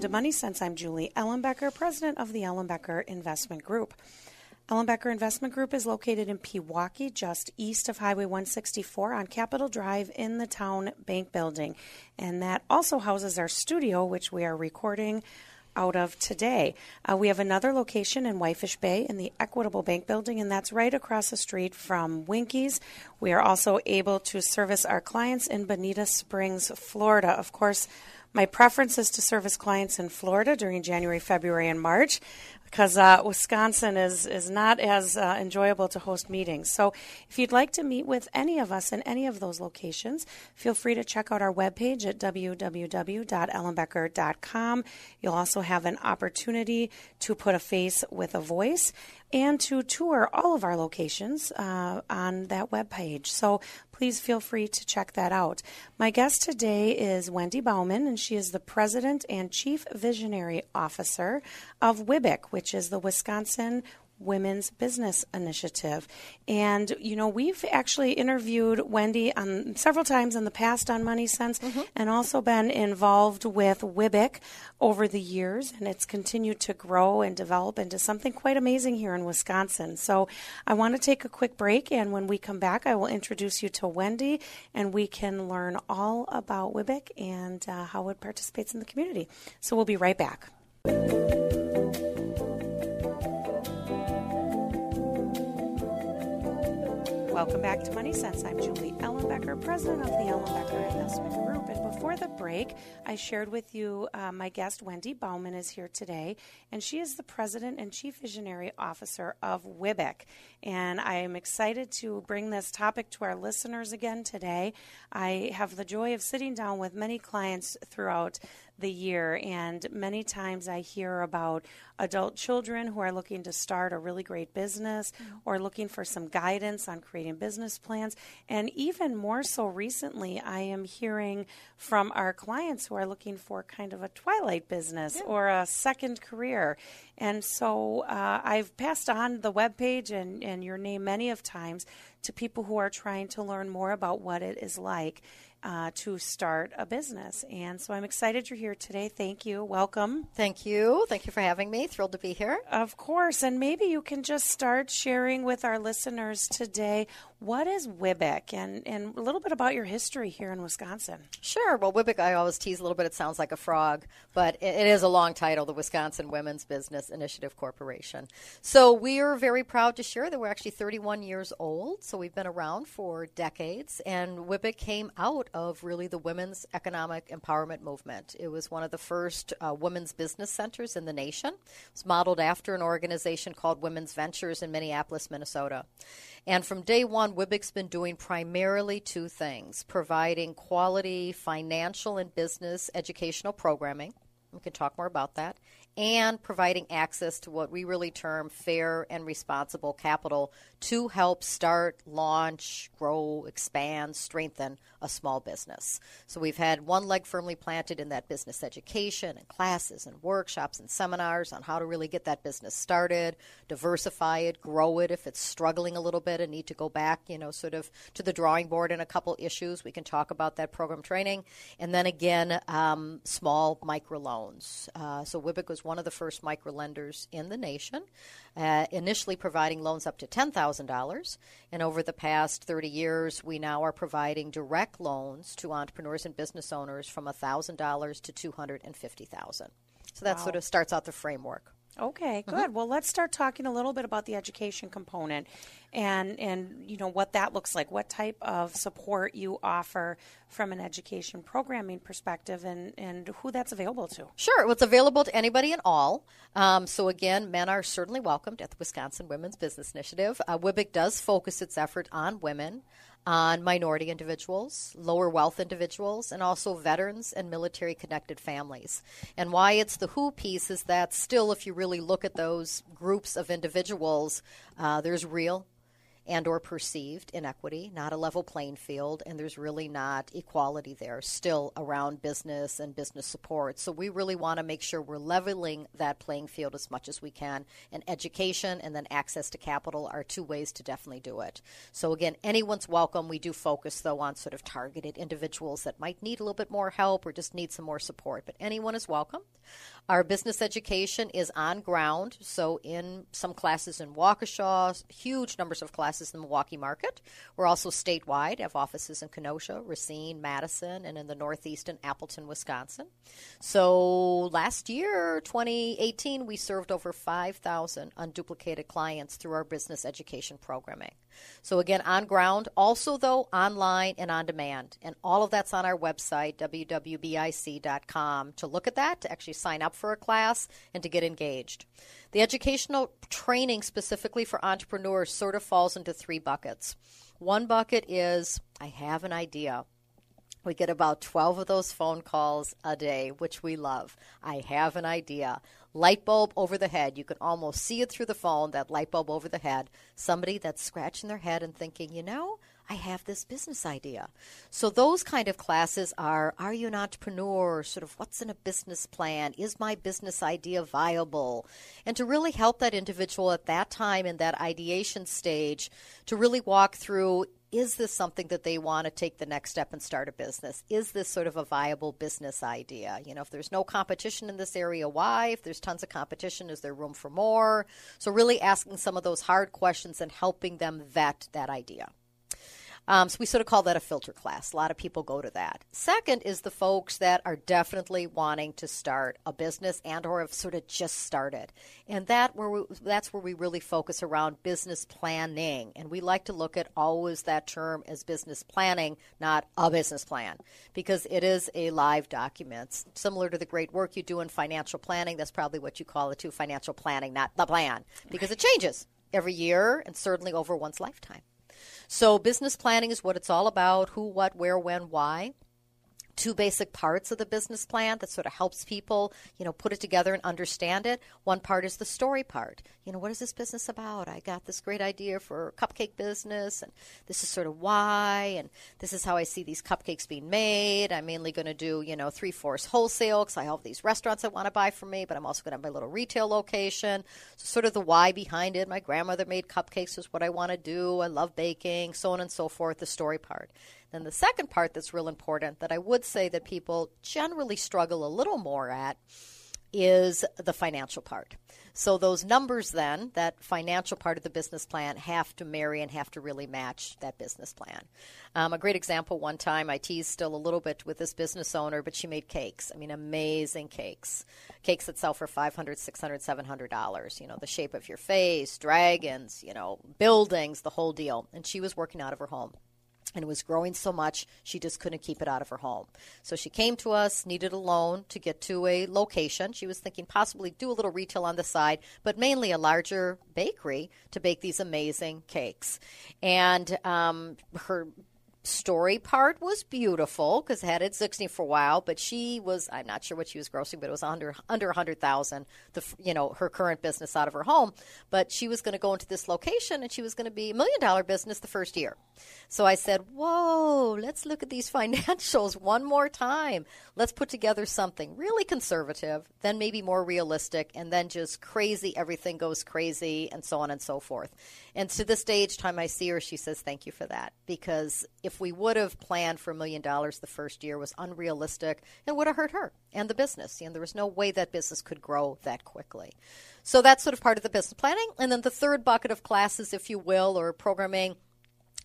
To Money Sense. I'm Julie Ellenbecker, president of the Ellenbecker Investment Group. Ellenbecker Investment Group is located in Pewaukee, just east of Highway 164 on Capitol Drive in the town bank building. And that also houses our studio, which we are recording out of today. Uh, we have another location in Whitefish Bay in the Equitable Bank building, and that's right across the street from Winkie's. We are also able to service our clients in Bonita Springs, Florida. Of course, my preference is to service clients in Florida during January, February, and March because uh, Wisconsin is, is not as uh, enjoyable to host meetings. So if you'd like to meet with any of us in any of those locations, feel free to check out our webpage at www.ellenbecker.com. You'll also have an opportunity to put a face with a voice and to tour all of our locations uh, on that webpage. So please feel free to check that out. My guest today is Wendy Baumann, and she is the President and Chief Visionary Officer of WWBIC, which is the Wisconsin Women's Business Initiative. And, you know, we've actually interviewed Wendy on, several times in the past on Money Sense mm-hmm. and also been involved with WWBIC over the years. And it's continued to grow and develop into something quite amazing here in Wisconsin. So I want to take a quick break. And when we come back, I will introduce you to Wendy and we can learn all about WWBIC and uh, how it participates in the community. So we'll be right back. Welcome back to Money Sense. I'm Julie Ellenbecker, president of the Ellenbecker Investment Group. Before the break, I shared with you uh, my guest, Wendy Baumann, is here today, and she is the president and chief visionary officer of WWBIC. And I am excited to bring this topic to our listeners again today. I have the joy of sitting down with many clients throughout the year. And many times I hear about adult children who are looking to start a really great business mm-hmm. or looking for some guidance on creating business plans. And even more so recently, I am hearing from our clients who are looking for kind of a twilight business yeah. or a second career. And so uh, I've passed on the webpage and, and your name many of times to people who are trying to learn more about what it is like uh, to start a business. And so I'm excited you're here today. Thank you. Welcome. Thank you. Thank you for having me. Thrilled to be here. Of course. And maybe you can just start sharing with our listeners today what is WWBIC and, and a little bit about your history here in Wisconsin? Sure. Well, WWBIC, I always tease a little bit, it sounds like a frog, but it, it is a long title, the Wisconsin Women's Business Initiative Corporation. So we are very proud to share that we're actually 31 years old. So we've been around for decades, and WWBIC came out of really the women's economic empowerment movement. It was one of the first uh, women's business centers in the nation. It was modeled after an organization called Women's Ventures in Minneapolis, Minnesota. And from day one, WWBIC's been doing primarily two things providing quality financial and business educational programming. We can talk more about that and providing access to what we really term fair and responsible capital to help start, launch, grow, expand, strengthen a small business. So we've had one leg firmly planted in that business education and classes and workshops and seminars on how to really get that business started, diversify it, grow it if it's struggling a little bit and need to go back, you know, sort of to the drawing board in a couple issues. We can talk about that program training. And then again, um, small microloans. Uh, so WWBIC was one of the first microlenders in the nation, uh, initially providing loans up to $10,000. And over the past 30 years, we now are providing direct loans to entrepreneurs and business owners from $1,000 to 250,000. So that wow. sort of starts out the framework. Okay, good. Mm-hmm. Well, let's start talking a little bit about the education component and and you know what that looks like what type of support you offer from an education programming perspective and and who that's available to. Sure. Well, it's available to anybody and all. Um, so again men are certainly welcomed at the wisconsin women's business initiative. Uh, WWBIC does focus its effort on women on minority individuals, lower wealth individuals, and also veterans and military connected families. And why it's the who piece is that still, if you really look at those groups of individuals, uh, there's real and or perceived inequity, not a level playing field, and there's really not equality there still around business and business support. So we really want to make sure we're leveling that playing field as much as we can. And education and then access to capital are two ways to definitely do it. So again, anyone's welcome. We do focus though on sort of targeted individuals that might need a little bit more help or just need some more support, but anyone is welcome. Our business education is on ground, so in some classes in Waukesha, huge numbers of classes in the Milwaukee market. We're also statewide, have offices in Kenosha, Racine, Madison, and in the Northeast in Appleton, Wisconsin. So last year, 2018, we served over 5,000 unduplicated clients through our business education programming. So again, on ground, also though online and on demand. And all of that's on our website, www.bic.com, to look at that, to actually sign up for a class, and to get engaged. The educational training specifically for entrepreneurs sort of falls into three buckets. One bucket is I have an idea. We get about 12 of those phone calls a day, which we love. I have an idea light bulb over the head. You can almost see it through the phone, that light bulb over the head. Somebody that's scratching their head and thinking, you know, I have this business idea. So those kind of classes are are you an entrepreneur? Sort of what's in a business plan? Is my business idea viable? And to really help that individual at that time in that ideation stage to really walk through is this something that they want to take the next step and start a business? Is this sort of a viable business idea? You know, if there's no competition in this area, why? If there's tons of competition, is there room for more? So, really asking some of those hard questions and helping them vet that idea. Um, so we sort of call that a filter class. A lot of people go to that. Second is the folks that are definitely wanting to start a business and or have sort of just started, and that where we, that's where we really focus around business planning. And we like to look at always that term as business planning, not a business plan, because it is a live document similar to the great work you do in financial planning. That's probably what you call it too, financial planning, not the plan, because it changes every year and certainly over one's lifetime. So, business planning is what it's all about who, what, where, when, why two basic parts of the business plan that sort of helps people, you know, put it together and understand it. One part is the story part. You know, what is this business about? I got this great idea for a cupcake business, and this is sort of why, and this is how I see these cupcakes being made. I'm mainly going to do, you know, three fourths wholesale because I have these restaurants that want to buy from me, but I'm also going to have my little retail location. So, sort of the why behind it. My grandmother made cupcakes, is what I want to do. I love baking, so on and so forth, the story part. Then the second part that's real important that I would say that people generally struggle a little more at is the financial part. So those numbers then, that financial part of the business plan have to marry and have to really match that business plan. Um, a great example one time I teased still a little bit with this business owner, but she made cakes. I mean, amazing cakes. Cakes that sell for $500, $600, $700. You know, the shape of your face, dragons, you know, buildings, the whole deal. And she was working out of her home and it was growing so much she just couldn't keep it out of her home. So she came to us, needed a loan to get to a location. She was thinking possibly do a little retail on the side, but mainly a larger bakery to bake these amazing cakes. And um, her story part was beautiful because had it 60 for a while, but she was, I'm not sure what she was grossing, but it was under, under 100,000, the, you know, her current business out of her home. But she was going to go into this location and she was going to be a million dollar business the first year. So I said, whoa, let's look at these financials one more time. Let's put together something really conservative, then maybe more realistic, and then just crazy, everything goes crazy, and so on and so forth. And to this day, each time I see her, she says, thank you for that. Because if we would have planned for a million dollars the first year was unrealistic, it would have hurt her and the business. And there was no way that business could grow that quickly. So that's sort of part of the business planning. And then the third bucket of classes, if you will, or programming –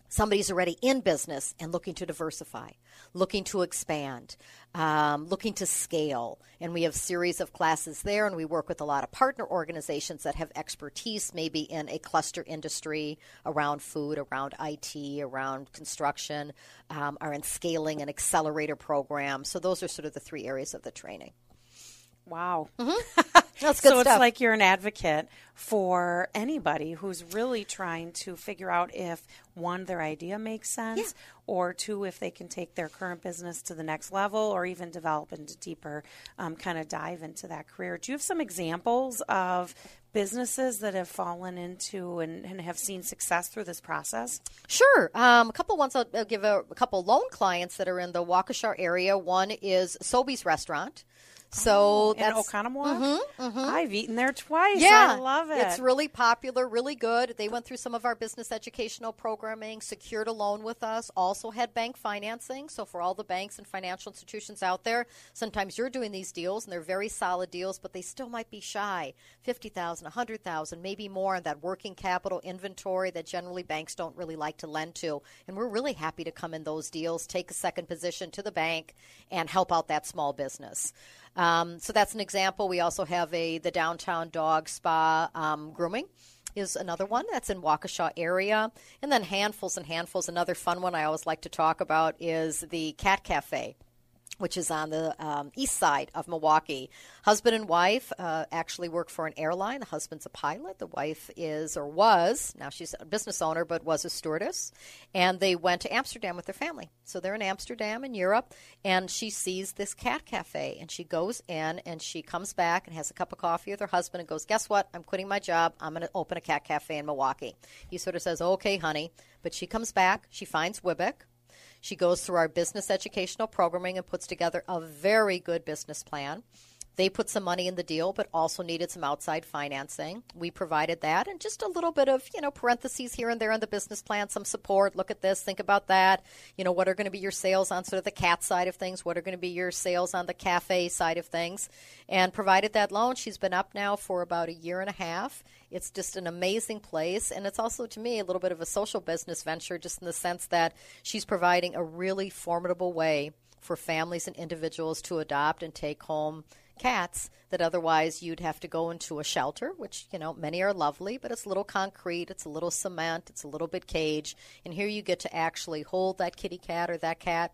somebody's already in business and looking to diversify, looking to expand, um, looking to scale. And we have series of classes there, and we work with a lot of partner organizations that have expertise, maybe in a cluster industry around food, around IT, around construction, um, or in scaling and accelerator programs. So those are sort of the three areas of the training. Wow. Mm-hmm. That's good so stuff. it's like you're an advocate for anybody who's really trying to figure out if one their idea makes sense Yeah. or two if they can take their current business to the next level or even develop into deeper um, kind of dive into that career do you have some examples of businesses that have fallen into and, and have seen success through this process Sure. Um, a couple ones I'll, I'll give a, a couple loan clients that are in the Waukesha area. One is Sobeys Restaurant. So oh, in that's Oconomowoc? Mm-hmm, mm-hmm. I've eaten there twice. Yeah, I love it. It's really popular, really good. They went through some of our business educational programming, secured a loan with us, also had bank financing. So, for all the banks and financial institutions out there, sometimes you're doing these deals and they're very solid deals, but they still might be shy 50000 100000 maybe more on that working capital inventory that generally banks don't really like to lend to. And we're really happy to come in those deals, take a second position to the bank, and help out that small business. Um, so that's an example. We also have a the downtown dog spa um, grooming is another one that's in Waukesha area, and then handfuls and handfuls. Another fun one I always like to talk about is the Cat Cafe which is on the um, east side of Milwaukee. Husband and wife uh, actually work for an airline. The husband's a pilot. The wife is or was, now she's a business owner, but was a stewardess. And they went to Amsterdam with their family. So they're in Amsterdam in Europe, and she sees this cat cafe. And she goes in and she comes back and has a cup of coffee with her husband and goes, Guess what? I'm quitting my job. I'm going to open a cat cafe in Milwaukee. He sort of says, Okay, honey. But she comes back. She finds WWBIC. She goes through our business educational programming and puts together a very good business plan. They put some money in the deal, but also needed some outside financing. We provided that and just a little bit of, you know, parentheses here and there in the business plan, some support. Look at this, think about that. You know, what are going to be your sales on sort of the cat side of things? What are going to be your sales on the cafe side of things? And provided that loan. She's been up now for about a year and a half. It's just an amazing place. And it's also, to me, a little bit of a social business venture, just in the sense that she's providing a really formidable way for families and individuals to adopt and take home cats that otherwise you'd have to go into a shelter, which, you know, many are lovely, but it's a little concrete, it's a little cement, it's a little bit cage. And here you get to actually hold that kitty cat or that cat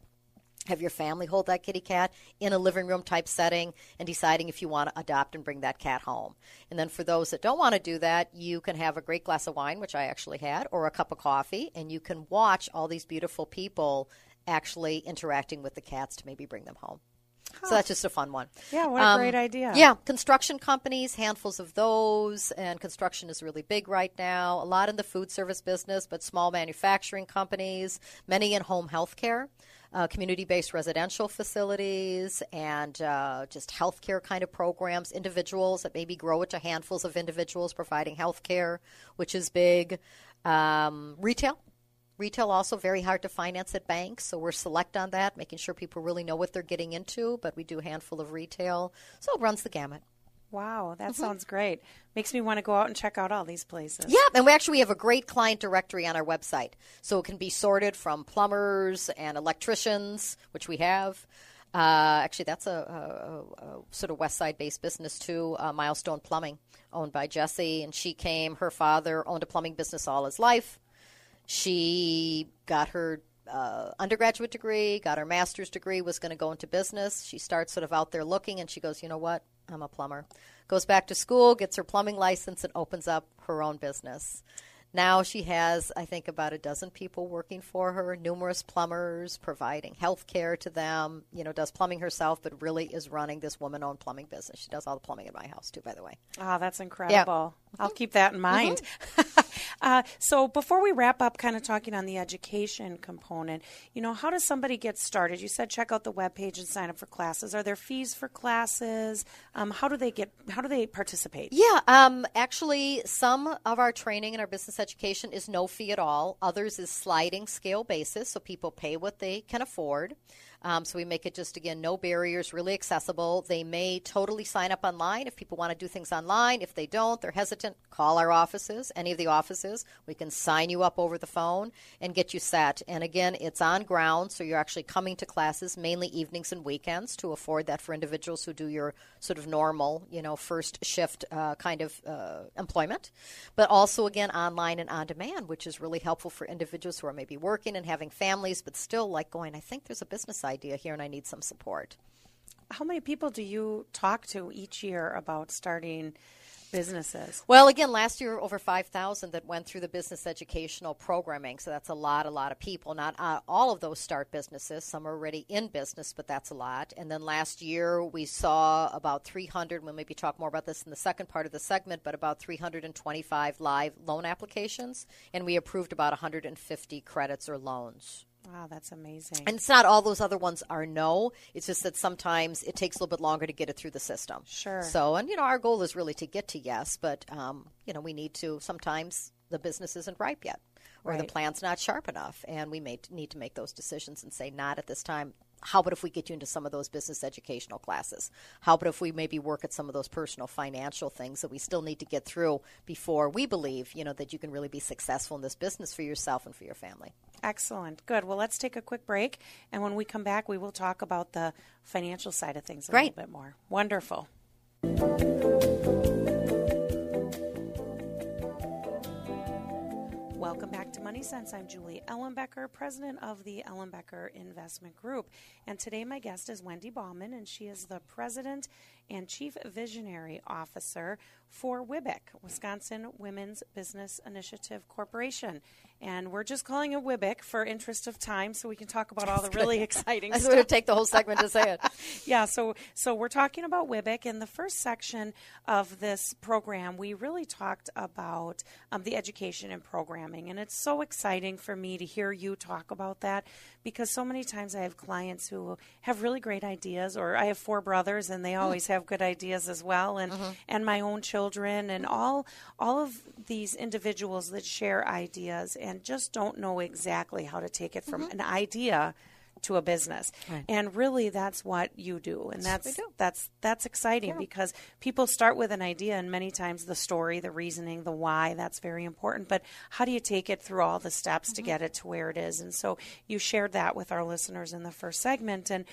have your family hold that kitty cat in a living room type setting and deciding if you want to adopt and bring that cat home. And then for those that don't want to do that, you can have a great glass of wine, which I actually had, or a cup of coffee, and you can watch all these beautiful people actually interacting with the cats to maybe bring them home. So that's just a fun one. Yeah, what a Um, great idea. Yeah, construction companies, handfuls of those, and construction is really big right now. A lot in the food service business, but small manufacturing companies, many in home health care. Uh, community based residential facilities and uh, just healthcare kind of programs, individuals that maybe grow into handfuls of individuals providing health care, which is big. Um, retail, Retail also very hard to finance at banks, so we're select on that, making sure people really know what they're getting into. But we do a handful of retail, so it runs the gamut. Wow, that Mm-hmm. sounds great. Makes me want to go out and check out all these places. Yeah, and we actually have a great client directory on our website, so it can be sorted from plumbers and electricians, which we have. Uh, actually, that's a, a, a sort of West Side based business too. Uh, Milestone Plumbing, owned by Jesse, and she came. Her father owned a plumbing business all his life. She got her uh, undergraduate degree, got her master's degree, was going to go into business. She starts sort of out there looking, and she goes, you know what? I'm a plumber. Goes back to school, gets her plumbing license, and opens up her own business. Now she has, I think, about a dozen people working for her, numerous plumbers, providing health care to them, you know, does plumbing herself, but really is running this woman owned plumbing business. She does all the plumbing in my house, too, by the way. Oh, that's incredible. I'll keep that in mind. Mm-hmm. uh, so, before we wrap up, kind of talking on the education component, you know, how does somebody get started? You said check out the webpage and sign up for classes. Are there fees for classes? Um, how do they get? How do they participate? Yeah, um, actually, some of our training in our business education is no fee at all. Others is sliding scale basis, so people pay what they can afford. Um, so we make it just again no barriers, really accessible. They may totally sign up online if people want to do things online. If they don't, they're hesitant. Call our offices, any of the offices. We can sign you up over the phone and get you set. And again, it's on ground, so you're actually coming to classes mainly evenings and weekends to afford that for individuals who do your sort of normal, you know, first shift uh, kind of uh, employment. But also again online and on demand, which is really helpful for individuals who are maybe working and having families, but still like going, I think there's a business idea here and I need some support. how many people do you talk to each year about starting businesses? Well, again, last year over 5,000 that went through the business educational programming. So that's a lot, a lot of people. Not uh, all of those start businesses. Some are already in business, but that's a lot. And then last year we saw about 300. We'll maybe talk more about this in the second part of the segment, but about 325 live loan applications, and we approved about 150 credits or loans. Wow, that's amazing. And it's not all those other ones are no. It's just that sometimes it takes a little bit longer to get it through the system. Sure. So, and you know, our goal is really to get to yes, but um, you know, we need to. Sometimes the business isn't ripe yet, or Right. the plan's not sharp enough, and we may need to make those decisions and say, not at this time. How about if we get you into some of those business educational classes? How about if we maybe work at some of those personal financial things that we still need to get through before we believe, you know, that you can really be successful in this business for yourself and for your family? Excellent. Good. Well, let's take a quick break. And when we come back, we will talk about the financial side of things a Great. little bit more. Wonderful. Welcome back to Money Sense. I'm Julie Ellenbecker, president of the Ellenbecker Investment Group. And today my guest is Wendy Baumann, and she is the president and chief visionary officer for WWBIC, Wisconsin Women's Business Initiative Corporation. And we're just calling it WWBIC for interest of time so we can talk about all the really exciting I stuff. was going to take the whole segment to say it. Yeah, so so we're talking about WWBIC. In the first section of this program, we really talked about um, the education and programming, and it's so exciting for me to hear you talk about that because so many times I have clients who have really great ideas, or I have four brothers, and they always have good ideas as well, and mm-hmm. and my own children, and all all of these individuals that share ideas and just don't know exactly how to take it from mm-hmm. an idea to a business. And really that's what you do. And that's do. that's that's exciting because people start with an idea and many times the story, the reasoning, the why, that's very important. But how do you take it through all the steps to mm-hmm. get it to where it is? And so you shared that with our listeners in the first segment and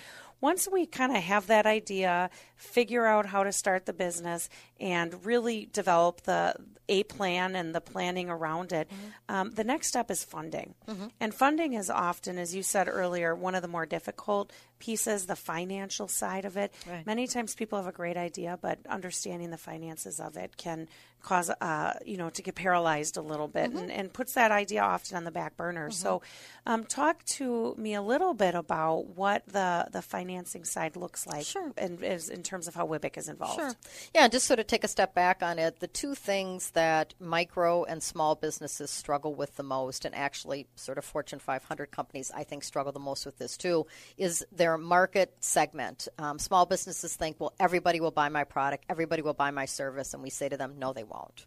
once we kind of have that idea, figure out how to start the business, and really develop the a plan and the planning around it, um, the next step is funding. And funding is often, as you said earlier, one of the more difficult pieces, the financial side of it. Many times people have a great idea, but understanding the finances of it can cause, uh, you know, to get paralyzed a little bit and, and puts that idea often on the back burner. So, um, talk to me a little bit about what the, the financing side looks like Sure. and is in terms of how WWBIC is involved. Sure. Yeah, and just sort of take a step back on it. The two things that micro and small businesses struggle with the most, and actually sort of Fortune 500 companies, I think, struggle the most with this too, is their market segment. Um, small businesses think, well, everybody will buy my product, everybody will buy my service, and we say to them, no, they won't.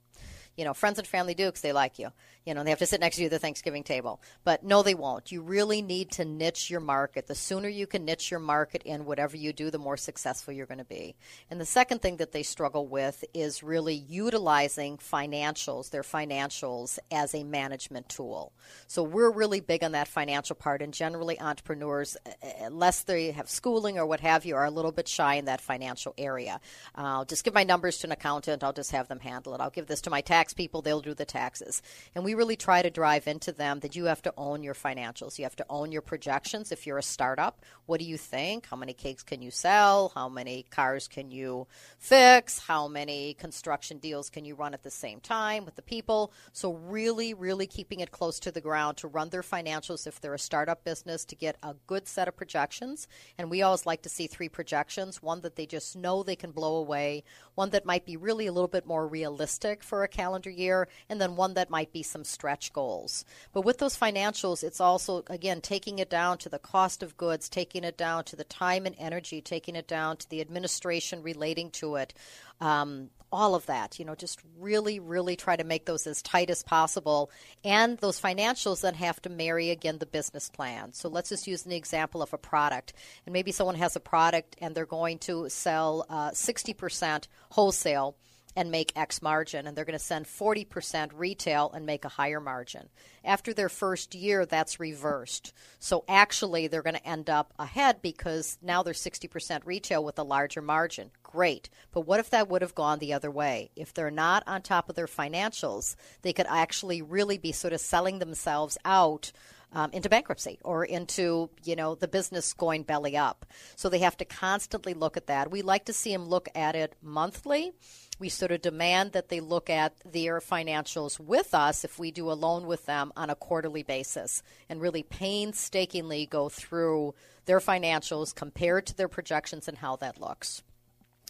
You know, friends and family do because they like you. You know, they have to sit next to you at the Thanksgiving table. But no, they won't. You really need to niche your market. The sooner you can niche your market in whatever you do, the more successful you're going to be. And the second thing that they struggle with is really utilizing financials, their financials, as a management tool. So we're really big on that financial part. And generally, entrepreneurs, uh, unless they have schooling or what have you, are a little bit shy in that financial area. Uh, I'll just give my numbers to an accountant. I'll just have them handle it. I'll give this to my tax people. They'll do the taxes. And we really try to drive into them that you have to own your financials. You have to own your projections. If you're a startup, what do you think? How many cakes can you sell? How many cars can you fix? How many construction deals can you run at the same time with the people? So, really, really keeping it close to the ground to run their financials if they're a startup business to get a good set of projections. And we always like to see three projections one that they just know they can blow away, one that might be really a little bit more realistic for a calendar year, and then one that might be some stretch goals. But with those financials, it's also, again, taking it down to the cost of goods, taking it down to the time and energy, taking it down to the administration relating to it. Um, all of that, you know, just really, really try to make those as tight as possible. And those financials then have to marry again the business plan. So let's just use an example of a product. And maybe someone has a product and they're going to sell uh, 60% wholesale and make X margin, and they're going to send 40% retail and make a higher margin. After their first year, that's reversed. So actually, they're going to end up ahead because now they're 60% retail with a larger margin. Great. But what if that would have gone the other way? If they're not on top of their financials, they could actually really be sort of selling themselves out um, into bankruptcy or into you know the business going belly up. So they have to constantly look at that. We like to see them look at it monthly. We sort of demand that they look at their financials with us if we do a loan with them on a quarterly basis and really painstakingly go through their financials compared to their projections and how that looks.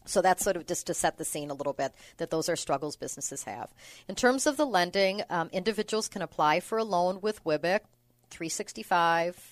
So that's sort of just to set the scene a little bit that those are struggles businesses have. In terms of the lending, um, individuals can apply for a loan with WWBIC 365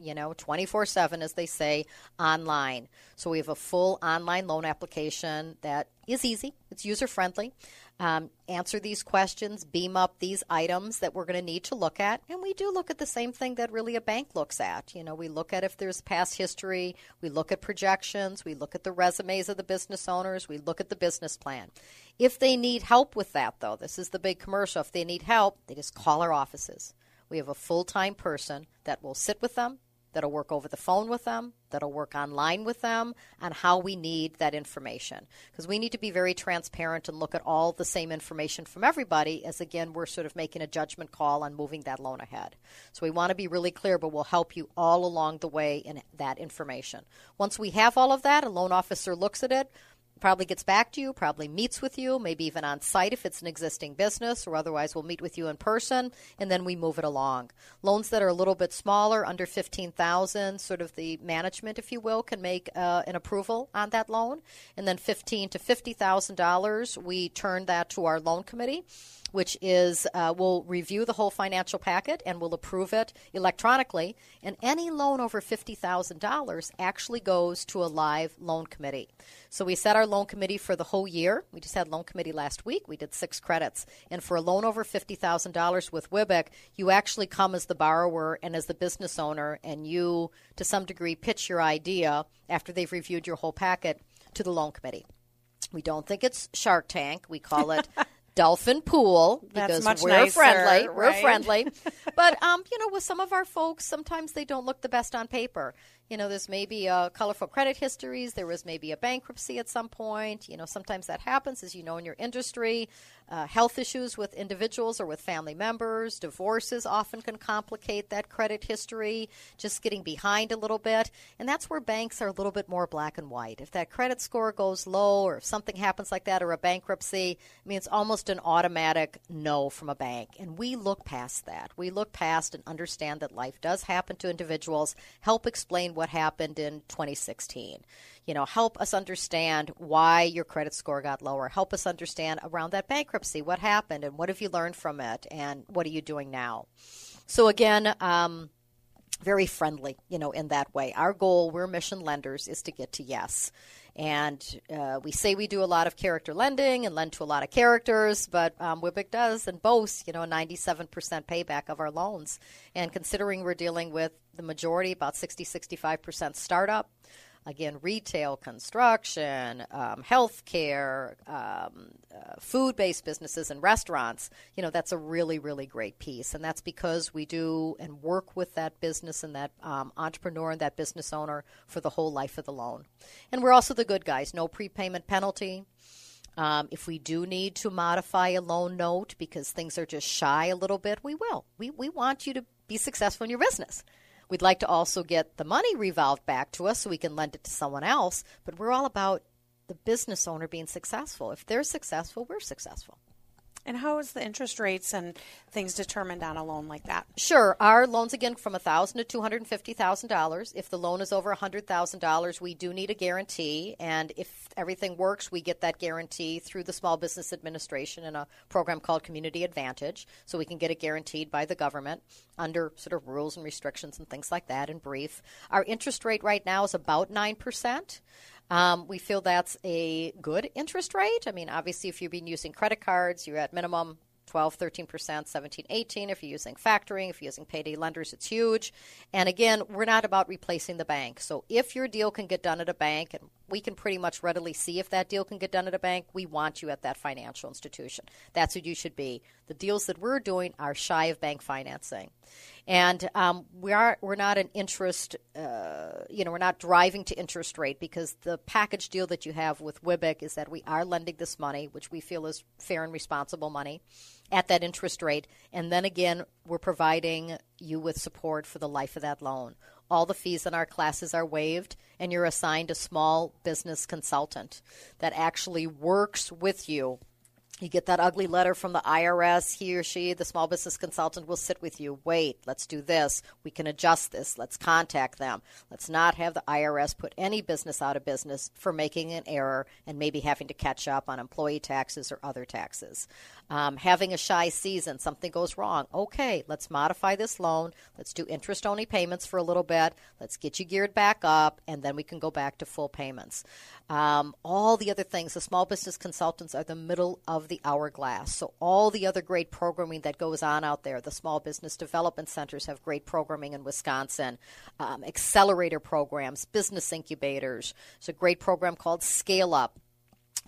you know, 24 7, as they say, online. So we have a full online loan application that is easy, it's user friendly. Um, answer these questions, beam up these items that we're going to need to look at. And we do look at the same thing that really a bank looks at. You know, we look at if there's past history, we look at projections, we look at the resumes of the business owners, we look at the business plan. If they need help with that, though, this is the big commercial. If they need help, they just call our offices. We have a full time person that will sit with them, that'll work over the phone with them, that'll work online with them on how we need that information. Because we need to be very transparent and look at all the same information from everybody, as again, we're sort of making a judgment call on moving that loan ahead. So we want to be really clear, but we'll help you all along the way in that information. Once we have all of that, a loan officer looks at it probably gets back to you, probably meets with you, maybe even on site if it's an existing business, or otherwise we'll meet with you in person, and then we move it along. Loans that are a little bit smaller, under 15,000, sort of the management, if you will, can make uh, an approval on that loan, and then 15 to 50,000 dollars, we turn that to our loan committee which is uh, we'll review the whole financial packet and we'll approve it electronically. And any loan over $50,000 actually goes to a live loan committee. So we set our loan committee for the whole year. We just had loan committee last week. We did six credits. And for a loan over $50,000 with WWBIC, you actually come as the borrower and as the business owner, and you, to some degree, pitch your idea after they've reviewed your whole packet to the loan committee. We don't think it's Shark Tank. We call it Dolphin Pool because we're nicer, friendly. right? We're friendly. but um, you know, with some of our folks, sometimes they don't look the best on paper. You know, there's maybe a colorful credit histories. There was maybe a bankruptcy at some point. You know, sometimes that happens, as you know, in your industry. Uh, health issues with individuals or with family members. Divorces often can complicate that credit history, just getting behind a little bit. And that's where banks are a little bit more black and white. If that credit score goes low or if something happens like that or a bankruptcy, I mean, it's almost an automatic no from a bank. And we look past that. We look past and understand that life does happen to individuals, help explain what happened in 2016 you know, help us understand why your credit score got lower. Help us understand around that bankruptcy what happened and what have you learned from it and what are you doing now. So again, um, very friendly, you know, in that way. Our goal, we're mission lenders, is to get to yes. And uh, we say we do a lot of character lending and lend to a lot of characters, but um, does and boasts, you know, a 97% payback of our loans. And considering we're dealing with the majority, about 60, 65% startup, again, retail, construction, um, healthcare, um, uh, food based businesses, and restaurants, you know, that's a really, really great piece. And that's because we do and work with that business and that um, entrepreneur and that business owner for the whole life of the loan. And we're also the good guys no prepayment penalty. Um, if we do need to modify a loan note because things are just shy a little bit, we will. We, we want you to be successful in your business. We'd like to also get the money revolved back to us so we can lend it to someone else, but we're all about the business owner being successful. If they're successful, we're successful. And how is the interest rates and things determined on a loan like that? Sure, our loans again from a thousand to two hundred and fifty thousand dollars. If the loan is over a hundred thousand dollars, we do need a guarantee, and if everything works, we get that guarantee through the Small Business Administration in a program called Community Advantage. So we can get it guaranteed by the government under sort of rules and restrictions and things like that. In brief, our interest rate right now is about nine percent. Um, we feel that's a good interest rate. I mean, obviously, if you've been using credit cards, you're at minimum 12, 13%, 17, 18. If you're using factoring, if you're using payday lenders, it's huge. And again, we're not about replacing the bank. So if your deal can get done at a bank, and we can pretty much readily see if that deal can get done at a bank, we want you at that financial institution. That's who you should be. The deals that we're doing are shy of bank financing. And um, we are we're not an interest, uh, you know, we're not driving to interest rate because the package deal that you have with WWBIC is that we are lending this money, which we feel is fair and responsible money, at that interest rate, and then again we're providing you with support for the life of that loan. All the fees in our classes are waived, and you're assigned a small business consultant that actually works with you you get that ugly letter from the IRS. He or she, the small business consultant, will sit with you. Wait, let's do this. We can adjust this. Let's contact them. Let's not have the IRS put any business out of business for making an error and maybe having to catch up on employee taxes or other taxes. Um, having a shy season, something goes wrong. Okay, let's modify this loan. Let's do interest only payments for a little bit. Let's get you geared back up, and then we can go back to full payments. Um, all the other things, the small business consultants are the middle of the hourglass. So, all the other great programming that goes on out there, the small business development centers have great programming in Wisconsin, um, accelerator programs, business incubators. There's a great program called Scale Up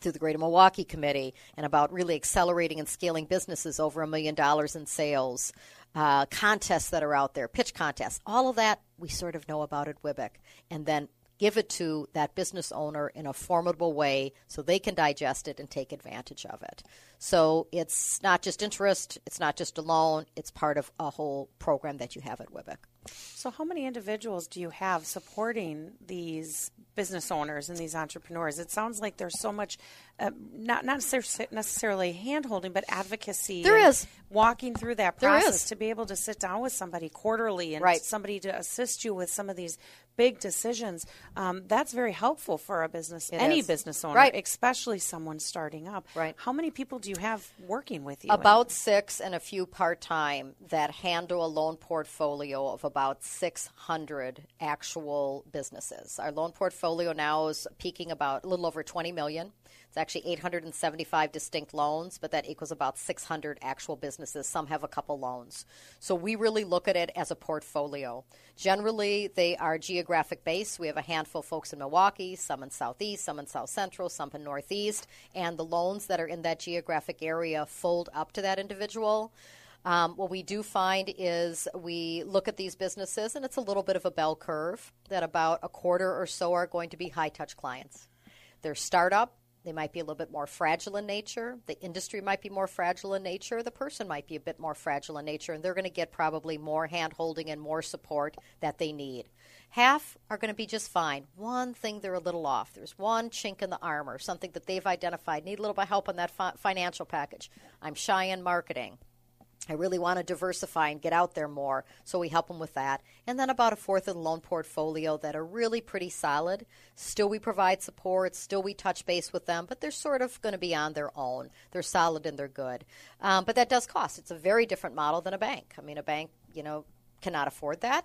through the Greater Milwaukee Committee and about really accelerating and scaling businesses over a million dollars in sales. Uh, contests that are out there, pitch contests, all of that we sort of know about at WWBIC. And then give it to that business owner in a formidable way so they can digest it and take advantage of it. So it's not just interest, it's not just a loan, it's part of a whole program that you have at WWBIC. So, how many individuals do you have supporting these business owners and these entrepreneurs? It sounds like there's so much, uh, not not necessarily hand holding, but advocacy. There is walking through that process to be able to sit down with somebody quarterly and right. somebody to assist you with some of these big decisions. Um, that's very helpful for a business, it any is. business owner, right. especially someone starting up. Right. How many people do you have working with you? About six and a few part time that handle a loan portfolio of about 600 actual businesses. Our loan portfolio now is peaking about a little over 20 million. It's actually 875 distinct loans, but that equals about 600 actual businesses. Some have a couple loans. So we really look at it as a portfolio. Generally, they are geographic based. We have a handful of folks in Milwaukee, some in Southeast, some in South Central, some in Northeast, and the loans that are in that geographic area fold up to that individual. Um, what we do find is we look at these businesses, and it's a little bit of a bell curve that about a quarter or so are going to be high touch clients. They're startup, they might be a little bit more fragile in nature. The industry might be more fragile in nature. The person might be a bit more fragile in nature, and they're going to get probably more hand holding and more support that they need. Half are going to be just fine. One thing they're a little off. There's one chink in the armor, something that they've identified. Need a little bit of help on that fi- financial package. I'm shy in marketing. I really want to diversify and get out there more, so we help them with that. And then about a fourth of the loan portfolio that are really pretty solid. Still, we provide support, still, we touch base with them, but they're sort of going to be on their own. They're solid and they're good. Um, but that does cost. It's a very different model than a bank. I mean, a bank, you know, cannot afford that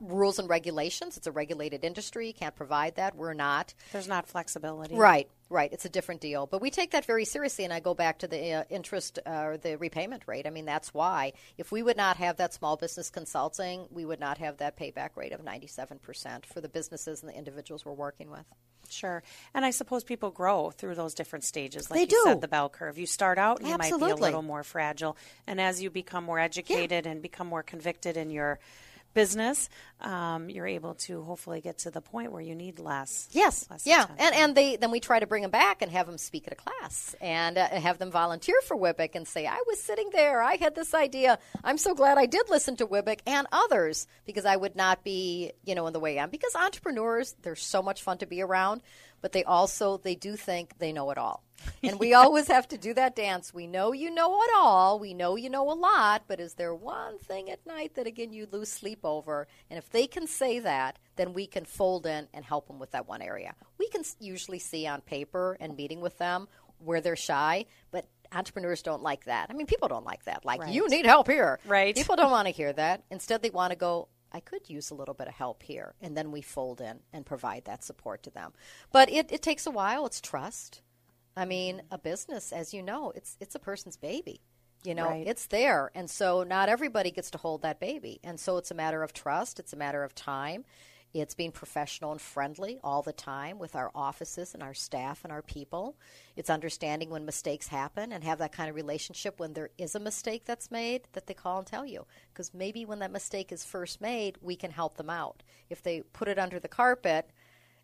rules and regulations. It's a regulated industry. Can't provide that. We're not. There's not flexibility. Right, right. It's a different deal. But we take that very seriously, and I go back to the uh, interest uh, or the repayment rate. I mean, that's why. If we would not have that small business consulting, we would not have that payback rate of 97% for the businesses and the individuals we're working with. Sure. And I suppose people grow through those different stages. Like they you do. said, the bell curve. You start out and Absolutely. you might be a little more fragile. And as you become more educated yeah. and become more convicted in your business, um, you're able to hopefully get to the point where you need less. Yes, less yeah, attention. and and they then we try to bring them back and have them speak at a class and uh, have them volunteer for WWBIC and say, I was sitting there, I had this idea. I'm so glad I did listen to WWBIC and others because I would not be, you know, in the way I am. Because entrepreneurs, they're so much fun to be around, but they also they do think they know it all. And we always have to do that dance. We know you know it all. We know you know a lot, but is there one thing at night that again you lose sleep over? And if they can say that, then we can fold in and help them with that one area. We can usually see on paper and meeting with them where they're shy, but entrepreneurs don't like that. I mean, people don't like that. Like, Right. you need help here. Right. People don't want to hear that. Instead, they want to go, I could use a little bit of help here. And then we fold in and provide that support to them. But it, it takes a while. It's trust. I mean, a business, as you know, it's it's a person's baby. You know, Right. it's there. And so not everybody gets to hold that baby. And so it's a matter of trust, it's a matter of time. It's being professional and friendly all the time with our offices and our staff and our people. It's understanding when mistakes happen and have that kind of relationship when there is a mistake that's made that they call and tell you. Because maybe when that mistake is first made, we can help them out. If they put it under the carpet,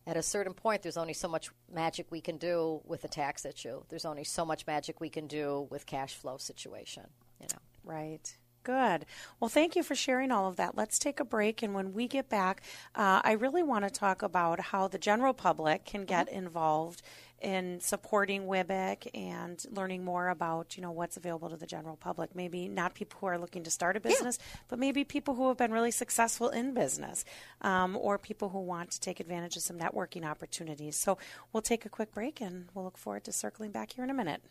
at a certain point, there's only so much magic we can do with a tax issue. There's only so much magic we can do with cash flow situation. You know, right. Good. Well, thank you for sharing all of that. Let's take a break, and when we get back, uh, I really want to talk about how the general public can get mm-hmm. involved in supporting WWBIC and learning more about you know what's available to the general public. Maybe not people who are looking to start a business, yeah. but maybe people who have been really successful in business, um, or people who want to take advantage of some networking opportunities. So we'll take a quick break, and we'll look forward to circling back here in a minute.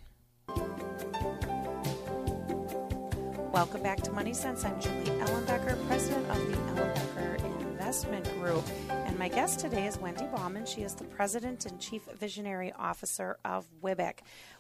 Welcome back to Money Sense. I'm Julie Ellenbecker, president of the Ellenbecker Investment Group. And my guest today is Wendy Baumann. She is the president and chief visionary officer of WWBIC.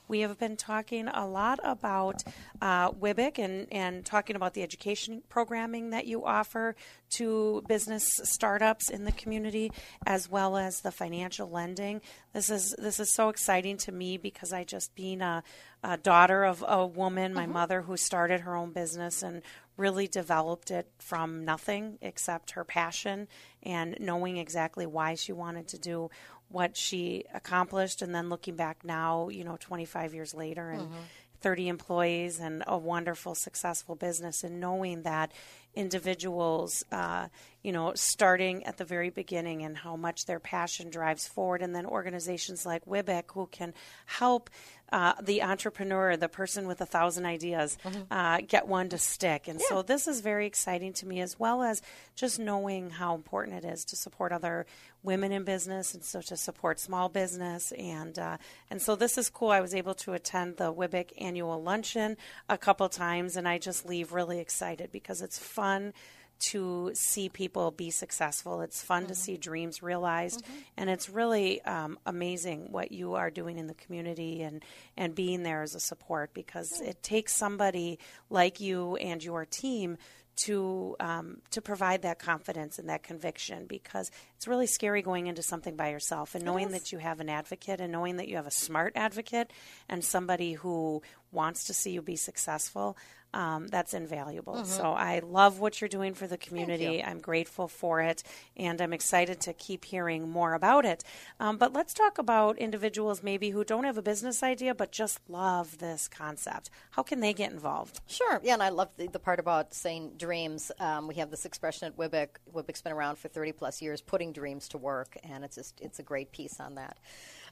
We have been talking a lot about uh, WWBIC and, and talking about the education programming that you offer to business startups in the community, as well as the financial lending. This is this is so exciting to me because I just being a, a daughter of a woman, my mm-hmm. mother who started her own business and really developed it from nothing except her passion and knowing exactly why she wanted to do what she accomplished and then looking back now, you know, 25 years later and mm-hmm. 30 employees and a wonderful successful business and knowing that individuals, uh, you know, starting at the very beginning and how much their passion drives forward, and then organizations like WWBIC who can help uh, the entrepreneur, the person with a thousand ideas, mm-hmm. uh, get one to stick. And yeah. so this is very exciting to me, as well as just knowing how important it is to support other women in business, and so to support small business. And uh, and so this is cool. I was able to attend the WWBIC annual luncheon a couple times, and I just leave really excited because it's fun to see people be successful. It's fun mm-hmm. to see dreams realized, mm-hmm. and it's really um, amazing what you are doing in the community and and being there as a support because it takes somebody like you and your team to um, to provide that confidence and that conviction because it's really scary going into something by yourself and knowing that you have an advocate and knowing that you have a smart advocate and somebody who wants to see you be successful um, that's invaluable. Mm-hmm. So I love what you're doing for the community. I'm grateful for it, and I'm excited to keep hearing more about it. Um, but let's talk about individuals maybe who don't have a business idea but just love this concept. How can they get involved? Sure. Yeah, and I love the, the part about saying dreams. Um, we have this expression at WWBIC. WWBIC's been around for 30 plus years, putting dreams to work, and it's just it's a great piece on that.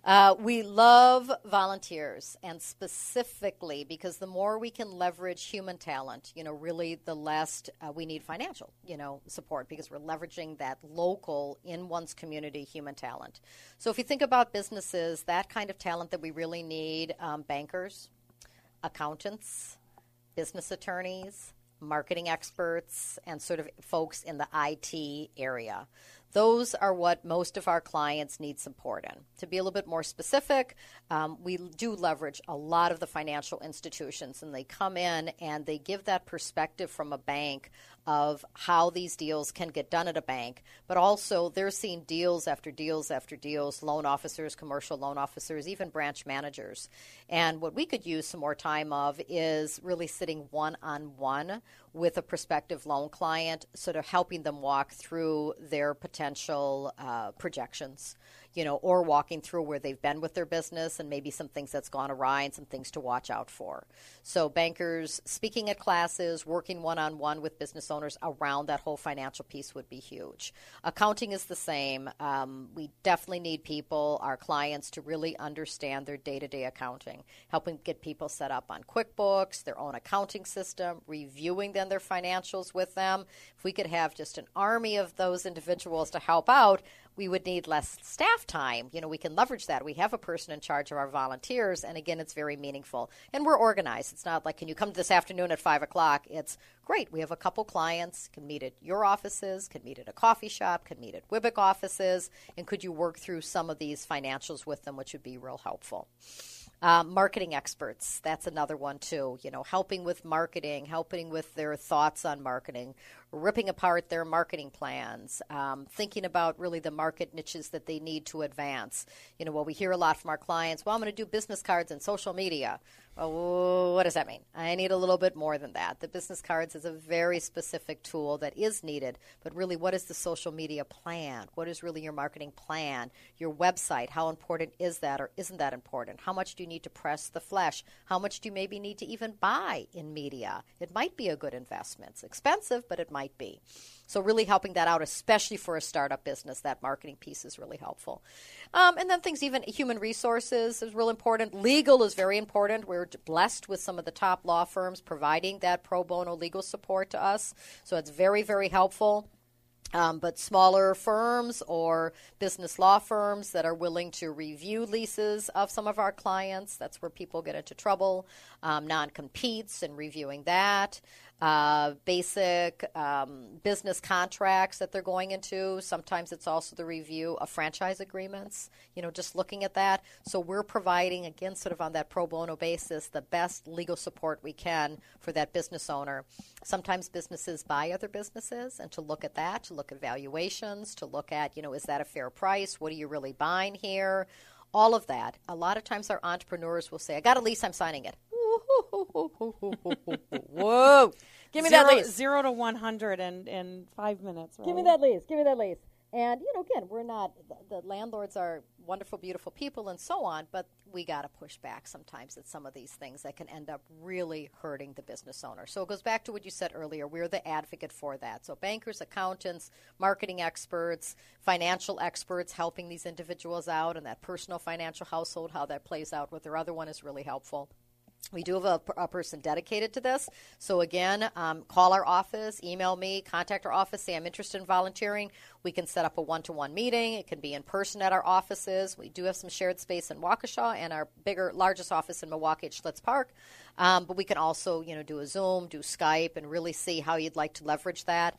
Uh, we love volunteers, and specifically because the more we can leverage human talent, you know, really the less uh, we need financial, you know, support because we're leveraging that local in one's community human talent. So if you think about businesses, that kind of talent that we really need um, bankers, accountants, business attorneys, marketing experts, and sort of folks in the IT area. Those are what most of our clients need support in. To be a little bit more specific, um, we do leverage a lot of the financial institutions, and they come in and they give that perspective from a bank of how these deals can get done at a bank, but also they're seeing deals after deals after deals, loan officers, commercial loan officers, even branch managers. And what we could use some more time of is really sitting one on one with a prospective loan client, sort of helping them walk through their potential uh, projections you know, or walking through where they've been with their business and maybe some things that's gone awry and some things to watch out for. So, bankers speaking at classes, working one on one with business owners around that whole financial piece would be huge. Accounting is the same. Um, we definitely need people, our clients, to really understand their day to day accounting, helping get people set up on QuickBooks, their own accounting system, reviewing then their financials with them. If we could have just an army of those individuals to help out, we would need less staff time. You know, we can leverage that. We have a person in charge of our volunteers, and again, it's very meaningful. And we're organized. It's not like, can you come this afternoon at 5 o'clock? It's great. We have a couple clients, can meet at your offices, can meet at a coffee shop, can meet at WWBIC offices, and could you work through some of these financials with them, which would be real helpful. Uh, marketing experts, that's another one too. You know, helping with marketing, helping with their thoughts on marketing, ripping apart their marketing plans, um, thinking about really the market niches that they need to advance. You know, what we hear a lot from our clients, well, I'm going to do business cards and social media. Well, what does that mean? I need a little bit more than that. The business cards is a very specific tool that is needed, but really, what is the social media plan? What is really your marketing plan? Your website, how important is that or isn't that important? How much do you need to press the flesh? How much do you maybe need to even buy in media? It might be a good investment. It's expensive, but it might be. So, really helping that out, especially for a startup business, that marketing piece is really helpful. Um, and then things, even human resources is real important. Legal is very important. We're blessed with some of the top law firms providing that pro bono legal support to us. So, it's very, very helpful. Um, but smaller firms or business law firms that are willing to review leases of some of our clients, that's where people get into trouble. Um, non competes and reviewing that uh, basic um, business contracts that they're going into. Sometimes it's also the review of franchise agreements, you know, just looking at that. So we're providing, again, sort of on that pro bono basis, the best legal support we can for that business owner. Sometimes businesses buy other businesses, and to look at that, to look at valuations, to look at, you know, is that a fair price? What are you really buying here? All of that. A lot of times our entrepreneurs will say, I got a lease, I'm signing it. Whoa. Give me zero, that lease. Zero to 100 in, in five minutes. Right? Give me that lease. Give me that lease. And, you know, again, we're not, the, the landlords are wonderful, beautiful people and so on, but we got to push back sometimes at some of these things that can end up really hurting the business owner. So it goes back to what you said earlier. We're the advocate for that. So bankers, accountants, marketing experts, financial experts helping these individuals out and that personal financial household, how that plays out with their other one is really helpful. We do have a, a, person dedicated to this. So, again, um, call our office, email me, contact our office, say I'm interested in volunteering. We can set up a one to one meeting. It can be in person at our offices. We do have some shared space in Waukesha and our bigger, largest office in Milwaukee at Schlitz Park. Um, but we can also, you know, do a Zoom, do Skype, and really see how you'd like to leverage that.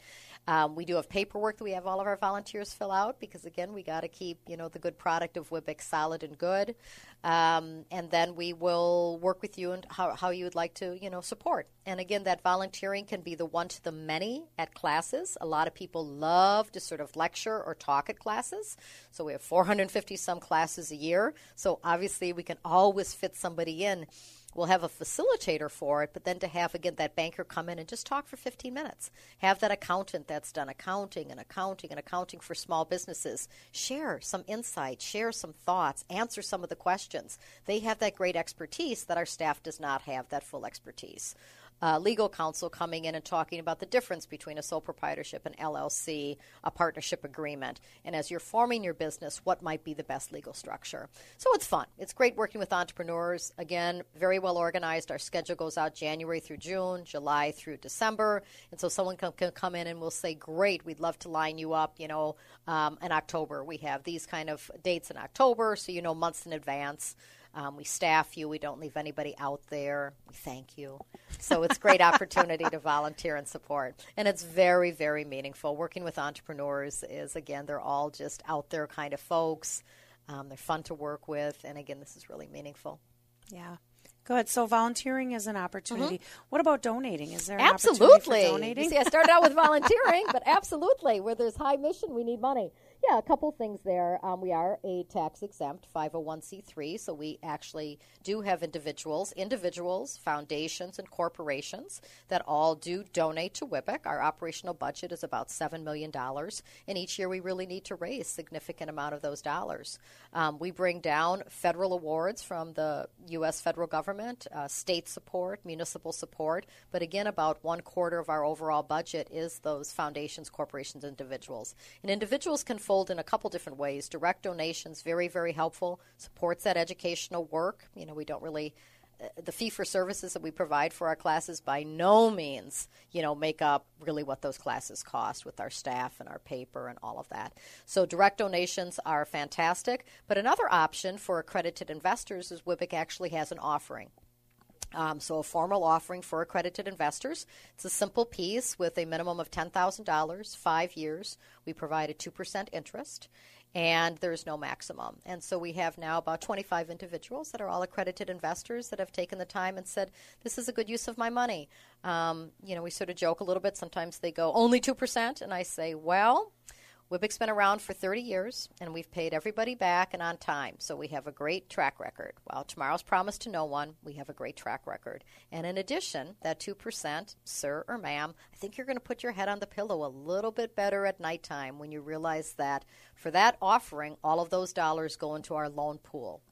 Um, we do have paperwork that we have all of our volunteers fill out because, again, we got to keep you know the good product of WWBIC solid and good. Um, and then we will work with you and how, how you would like to you know support. And again, that volunteering can be the one to the many at classes. A lot of people love to sort of lecture or talk at classes. So we have 450 some classes a year. So obviously, we can always fit somebody in we'll have a facilitator for it, but then to have again that banker come in and just talk for 15 minutes. Have that accountant that's done accounting and accounting and accounting for small businesses share some insight, share some thoughts, answer some of the questions. They have that great expertise that our staff does not have that full expertise uh, legal counsel coming in and talking about the difference between a sole proprietorship and LLC, a partnership agreement, and as you're forming your business, what might be the best legal structure. So it's fun. It's great working with entrepreneurs. Again, very well organized. Our schedule goes out January through June, July through December, and so someone can, can come in and we'll say, "Great, we'd love to line you up." You know, um, in October we have these kind of dates in October, so you know months in advance. Um, we staff you. We don't leave anybody out there. We thank you. So it's great opportunity to volunteer and support. And it's very, very meaningful. Working with entrepreneurs is, again, they're all just out there kind of folks. Um, they're fun to work with. And again, this is really meaningful. Yeah. Good. So volunteering is an opportunity. Mm-hmm. What about donating? Is there absolutely donating? see, I started out with volunteering, but absolutely, where there's high mission, we need money. Yeah, a couple things there. Um, we are a tax exempt 501c3, so we actually do have individuals, individuals, foundations, and corporations that all do donate to WWBIC. Our operational budget is about $7 million, and each year we really need to raise significant amount of those dollars. Um, we bring down federal awards from the U.S. federal government, uh, state support, municipal support, but again, about one quarter of our overall budget is those foundations, corporations, individuals. And individuals can fold in a couple different ways. Direct donations, very, very helpful, supports that educational work. You know, we don't really uh, the fee for services that we provide for our classes by no means, you know, make up really what those classes cost with our staff and our paper and all of that. So direct donations are fantastic. But another option for accredited investors is WWBIC actually has an offering. Um, so, a formal offering for accredited investors. It's a simple piece with a minimum of $10,000, five years. We provide a 2% interest. and there's no maximum. And so we have now about 25 individuals that are all accredited investors that have taken the time and said, This is a good use of my money. Um, you know, we sort of joke a little bit. Sometimes they go, Only 2%. And I say, Well, WWBIC's been around for 30 years, and we've paid everybody back and on time. So we have a great track record. While tomorrow's promised to no one, we have a great track record. And in addition, that 2%, sir or ma'am, I think you're going to put your head on the pillow a little bit better at nighttime when you realize that for that offering, all of those dollars go into our loan pool.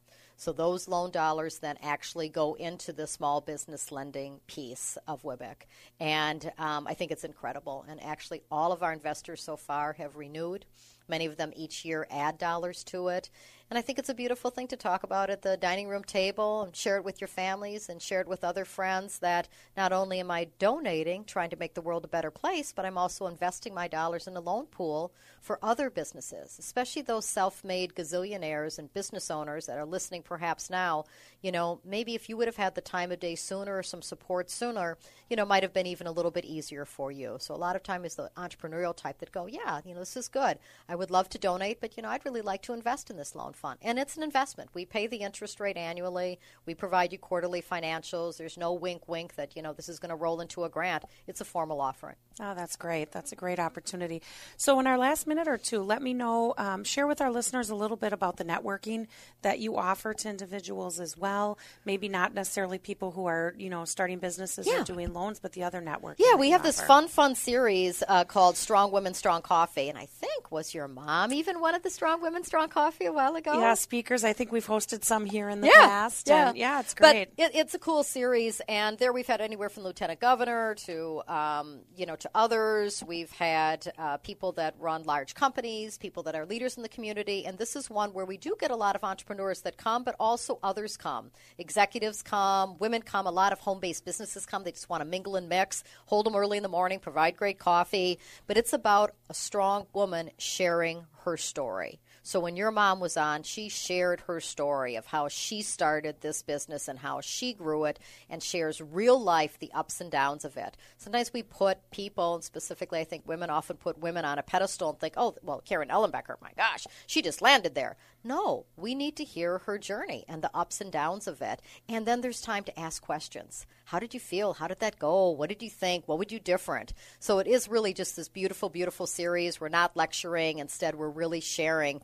So those loan dollars then actually go into the small business lending piece of WWBIC. And um, I think it's incredible. And actually, all of our investors so far have renewed. Many of them each year add dollars to it. And I think it's a beautiful thing to talk about at the dining room table and share it with your families and share it with other friends that not only am I donating, trying to make the world a better place, but I'm also investing my dollars in a loan pool for other businesses, especially those self made gazillionaires and business owners that are listening perhaps now. You know, maybe if you would have had the time of day sooner or some support sooner, you know, might have been even a little bit easier for you. So a lot of time is the entrepreneurial type that go, yeah, you know, this is good. I would love to donate, but, you know, I'd really like to invest in this loan fund. And it's an investment. We pay the interest rate annually. We provide you quarterly financials. There's no wink wink that, you know, this is going to roll into a grant. It's a formal offering. Oh, that's great. That's a great opportunity. So, in our last minute or two, let me know, um, share with our listeners a little bit about the networking that you offer to individuals as well. Maybe not necessarily people who are, you know, starting businesses yeah. or doing loans, but the other networking. Yeah, we have this fun, fun series uh, called Strong Women, Strong Coffee. And I think, was your mom even one of the Strong Women, Strong Coffee a while ago? Yeah, speakers. I think we've hosted some here in the yeah, past. Yeah, yeah, it's great. But it, it's a cool series, and there we've had anywhere from lieutenant governor to um, you know to others. We've had uh, people that run large companies, people that are leaders in the community, and this is one where we do get a lot of entrepreneurs that come, but also others come. Executives come, women come, a lot of home-based businesses come. They just want to mingle and mix, hold them early in the morning, provide great coffee. But it's about a strong woman sharing her story. So when your mom was on, she shared her story of how she started this business and how she grew it and shares real life the ups and downs of it. Sometimes we put people, and specifically I think women often put women on a pedestal and think, oh, well, Karen Ellenbecker, my gosh, she just landed there. No, we need to hear her journey and the ups and downs of it. And then there's time to ask questions. How did you feel? How did that go? What did you think? What would you different? So it is really just this beautiful, beautiful series. We're not lecturing. Instead, we're really sharing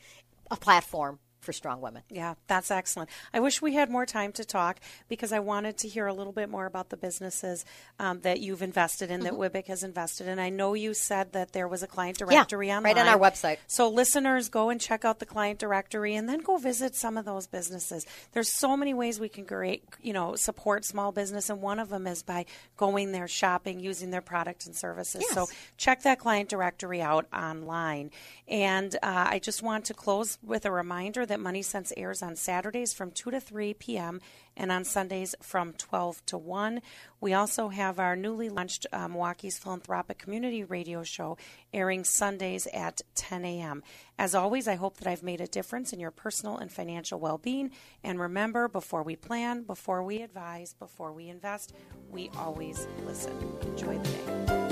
a platform for strong women. Yeah, that's excellent. I wish we had more time to talk because I wanted to hear a little bit more about the businesses um, that you've invested in, mm-hmm. that WWBIC has invested in. I know you said that there was a client directory yeah, online. Right on our website. So listeners, go and check out the client directory and then go visit some of those businesses. There's so many ways we can create, you know, support small business, and one of them is by going there, shopping, using their products and services. Yes. So check that client directory out online. And uh, I just want to close with a reminder that that Money Sense airs on Saturdays from 2 to 3 p.m. and on Sundays from 12 to 1. We also have our newly launched uh, Milwaukee's Philanthropic Community Radio Show airing Sundays at 10 a.m. As always, I hope that I've made a difference in your personal and financial well being. And remember, before we plan, before we advise, before we invest, we always listen. Enjoy the day.